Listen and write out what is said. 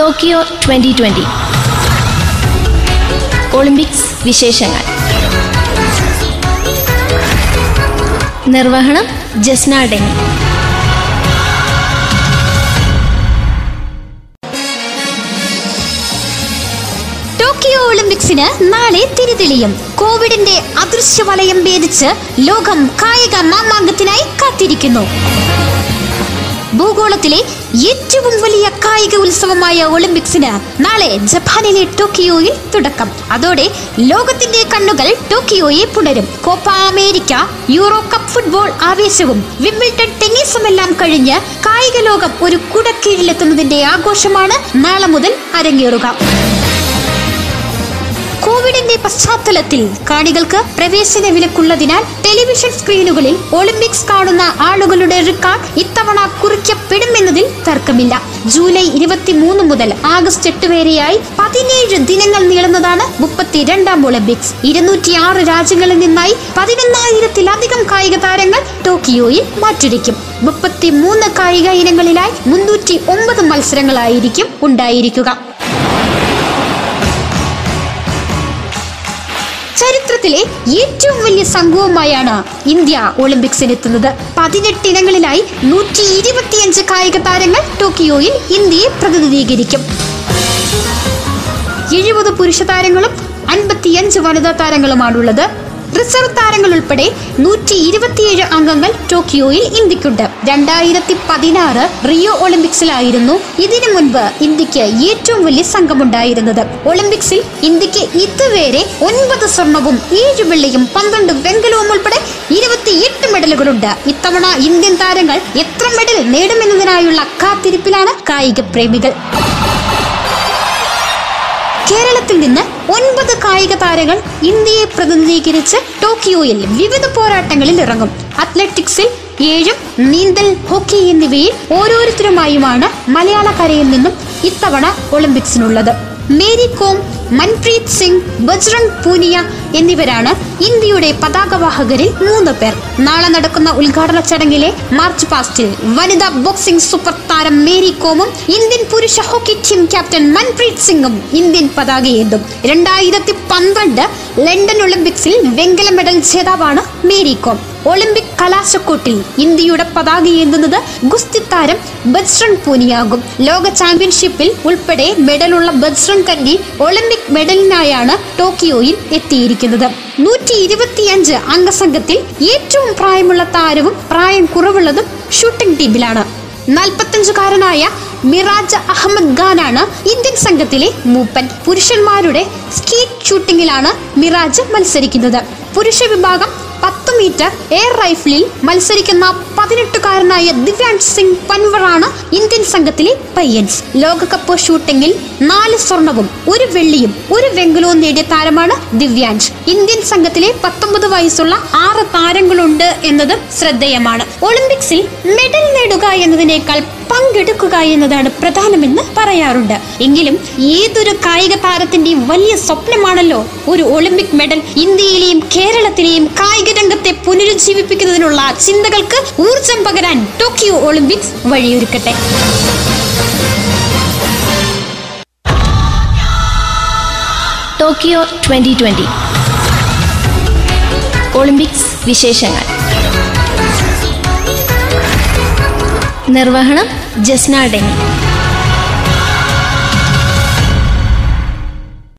Tokyo twenty twenty. Olympics വിശേഷങ്ങൾ. നിർവഹണം Jasna ഡെങ്ങി Tokyo ഒളിമ്പിക്സിന് നാളെ തിരിതെളിയും. കോവിഡിന്റെ അദൃശ്യ വലയം ഭേദിച്ച് ലോകം കായിക മാമാങ്കത്തിനായി കാത്തിരിക്കുന്നു. ഭൂഗോളത്തിലെ ഏറ്റവും വലിയ കായിക ഉത്സവമായ ഒളിമ്പിക്സിന് നാളെ ജപ്പാനിലെ ടോക്കിയോയിൽ തുടക്കം. അതോടെ ലോകത്തിന്റെ കണ്ണുകൾ ടോക്കിയോയെ പുണരും. Copa America Euro cup football ആവേശവും വിമ്പിൾട്ടൺ ടെന്നീസും എല്ലാം കഴിഞ്ഞ് കായിക ലോകം ഒരു കുടക്കീഴിലെത്തുന്നതിന്റെ ആഘോഷമാണ് നാളെ മുതൽ അരങ്ങേറുക. കോവിഡിന്റെ പശ്ചാത്തലത്തിൽ കാണികൾക്ക് പ്രവേശന വിലക്കുള്ളതിനാൽ ടെലിവിഷൻ സ്ക്രീനുകളിൽ ഒളിമ്പിക്സ് കാണുന്ന ആളുകളുടെ റെക്കോർഡ് ഇത്തവണ കുറിക്കപ്പെടുമെന്നതിൽ തർക്കമില്ല. ജൂലൈ ഇരുപത്തിമൂന്ന് മുതൽ ആഗസ്റ്റ് എട്ട് വരെയായി പതിനേഴ് ദിനങ്ങൾ നീളുന്നതാണ് മുപ്പത്തിരണ്ടാം ഒളിമ്പിക്സ്. ഇരുന്നൂറ്റിയാറ് രാജ്യങ്ങളിൽ നിന്നായി പതിനൊന്നായിരത്തിലധികം കായിക താരങ്ങൾ ടോക്കിയോയിൽ മാറ്റുരയ്ക്കും മുപ്പത്തിമൂന്ന് കായിക ഇനങ്ങളിലായി മുന്നൂറ്റി ഒമ്പത് മത്സരങ്ങളായിരിക്കും ഉണ്ടായിരിക്കുക. ചരിത്രത്തിലെ ഏറ്റവും വലിയ സംഘവുമായാണ് ഇന്ത്യ ഒളിമ്പിക്സിനെത്തുന്നത്. പതിനെട്ട് ഇനങ്ങളിലായി നൂറ്റി ഇരുപത്തിയഞ്ച് കായിക താരങ്ങൾ ടോക്കിയോയിൽ ഇന്ത്യയെ പ്രതിനിധീകരിക്കും. എഴുപത് പുരുഷ താരങ്ങളും അൻപത്തിയഞ്ച് വനിതാ താരങ്ങളുമാണുള്ളത്. റിസർവ് താരങ്ങൾ ഉൾപ്പെടെ നൂറ്റി ഇരുപത്തിയേഴ് അംഗങ്ങൾ ടോക്കിയോയിൽ ഇന്ത്യക്കുണ്ട്. രണ്ടായിരത്തി പതിനാറ് റിയോ ഒളിമ്പിക്സിലായിരുന്നു ഇതിനു മുൻപ് ഇന്ത്യയ്ക്ക് ഏറ്റവും വലിയ സംഘമുണ്ടായിരുന്നത്. ഒളിമ്പിക്സിൽ ഇന്ത്യയ്ക്ക് ഇതുവരെ ഒൻപത് സ്വർണവും ഏഴ് വെള്ളിയും പന്ത്രണ്ട് വെങ്കലവും ഉൾപ്പെടെ ഇരുപത്തിയെട്ട് മെഡലുകളുണ്ട്. ഇത്തവണ ഇന്ത്യൻ താരങ്ങൾ എത്ര മെഡൽ നേടുമെന്നതിനായുള്ള കാത്തിരിപ്പിലാണ് കായിക പ്രേമികൾ. കേരളത്തിൽ നിന്ന് ഒൻപത് കായിക താരങ്ങൾ ഇന്ത്യയെ പ്രതിനിധീകരിച്ച് ടോക്കിയോയിൽ വിവിധ പോരാട്ടങ്ങളിൽ ഇറങ്ങും. അത്ലറ്റിക്സിൽ ഏഴും നീന്തൽ ഹോക്കി എന്നിവയിൽ ഓരോരുത്തരുമായുമാണ് മലയാളക്കരയിൽ നിന്നും ഇത്തവണ ഒളിമ്പിക്സിനുള്ളത്. മേരി കോം മൻപ്രീത് സിംഗ് ബജ്രംഗ് പൂനിയ എന്നിവരാണ് ഇന്ത്യയുടെ പതാകവാഹകരിൽ മൂന്ന് പേർ. നാളെ നടക്കുന്ന ഉദ്ഘാടന ചടങ്ങിലെ മാർച്ച് പാസ്റ്റിൽ വനിതാ ബോക്സിംഗ് സൂപ്പർ താരം മേരി കോമും ഇന്ത്യൻ പുരുഷ ഹോക്കി ടീം ക്യാപ്റ്റൻ മൻപ്രീത് സിംഗും ഇന്ത്യൻ പതാകയേന്തും രണ്ടായിരത്തി പന്ത്രണ്ട് ലണ്ടൻ ഒളിമ്പിക്സിൽ വെങ്കല മെഡൽ ജേതാവാണ് മേരി കോം. ഒളിമ്പിക് കലാശക്കൂട്ടിൽ ഇന്ത്യയുടെ പതാകയേന്തുന്നത് ഗുസ്തി താരം ബജ്രൺ പൂനിയാകും. ലോക ചാമ്പ്യൻഷിപ്പിൽ ഉൾപ്പെടെ മെഡലുള്ള ബജ്രൺ കന്നി ഒളിമ്പിക് മെഡലിനായാണ് ടോക്കിയോയിൽ എത്തിയിരിക്കുന്നത്. നൂറ്റി ഇരുപത്തിയഞ്ച് അംഗസംഘത്തിൽ ഏറ്റവും പ്രായമുള്ള താരവും പ്രായം കുറവുള്ളതും ഷൂട്ടിംഗ് ടീമിലാണ്. നാൽപ്പത്തഞ്ചുകാരനായ മിറാജ് അഹമ്മദ് ഖാനാണ് ഇന്ത്യൻ സംഘത്തിലെ മൂപ്പൻ. പുരുഷന്മാരുടെ സ്കീറ്റ് ഷൂട്ടിങ്ങിലാണ് മിറാജ് മത്സരിക്കുന്നത്. പുരുഷ വിഭാഗം പത്ത് മീറ്റർ എയർ റൈഫിളിൽ മത്സരിക്കുന്ന പതിനെട്ടുകാരനായ ദിവ്യാൻഷ് സിംഗ് പൻവറാണ് ഇന്ത്യൻ സംഘത്തിലെ പയ്യൻസ്. ലോകകപ്പ് ഷൂട്ടിംഗിൽ നാല് സ്വർണവും ഒരു വെള്ളിയും ഒരു വെങ്കലവും നേടിയ താരമാണ് ദിവ്യാൻഷ് ഇന്ത്യൻ സംഘത്തിലെ പത്തൊമ്പത് വയസ്സുള്ള ആറ് താരങ്ങളുണ്ട് എന്നത് ശ്രദ്ധേയമാണ്. ഒളിമ്പിക്സിൽ മെഡൽ നേടുക എന്നതിനേക്കാൾ പങ്കെടുക്കുക എന്നതാണ് പ്രധാനമെന്ന് പറയാറുണ്ട്. എങ്കിലും ഏതൊരു കായിക താരത്തിന്റെയും വലിയ സ്വപ്നമാണല്ലോ ഒരു ഒളിമ്പിക് മെഡൽ ഇന്ത്യയിലെയും കേരളത്തിലെയും കായിക രംഗത്തെ പുനരുജ്ജീവിപ്പിക്കുന്നതിനുള്ള ചിന്തകൾക്ക് ഊർജം പകരാൻ Tokyo Olympics വഴിയൊരുക്കട്ടെ. Tokyo twenty twenty. Olympics വിശേഷങ്ങൾ. നിർവഹണം ജസ്ന ഡെങ്ങി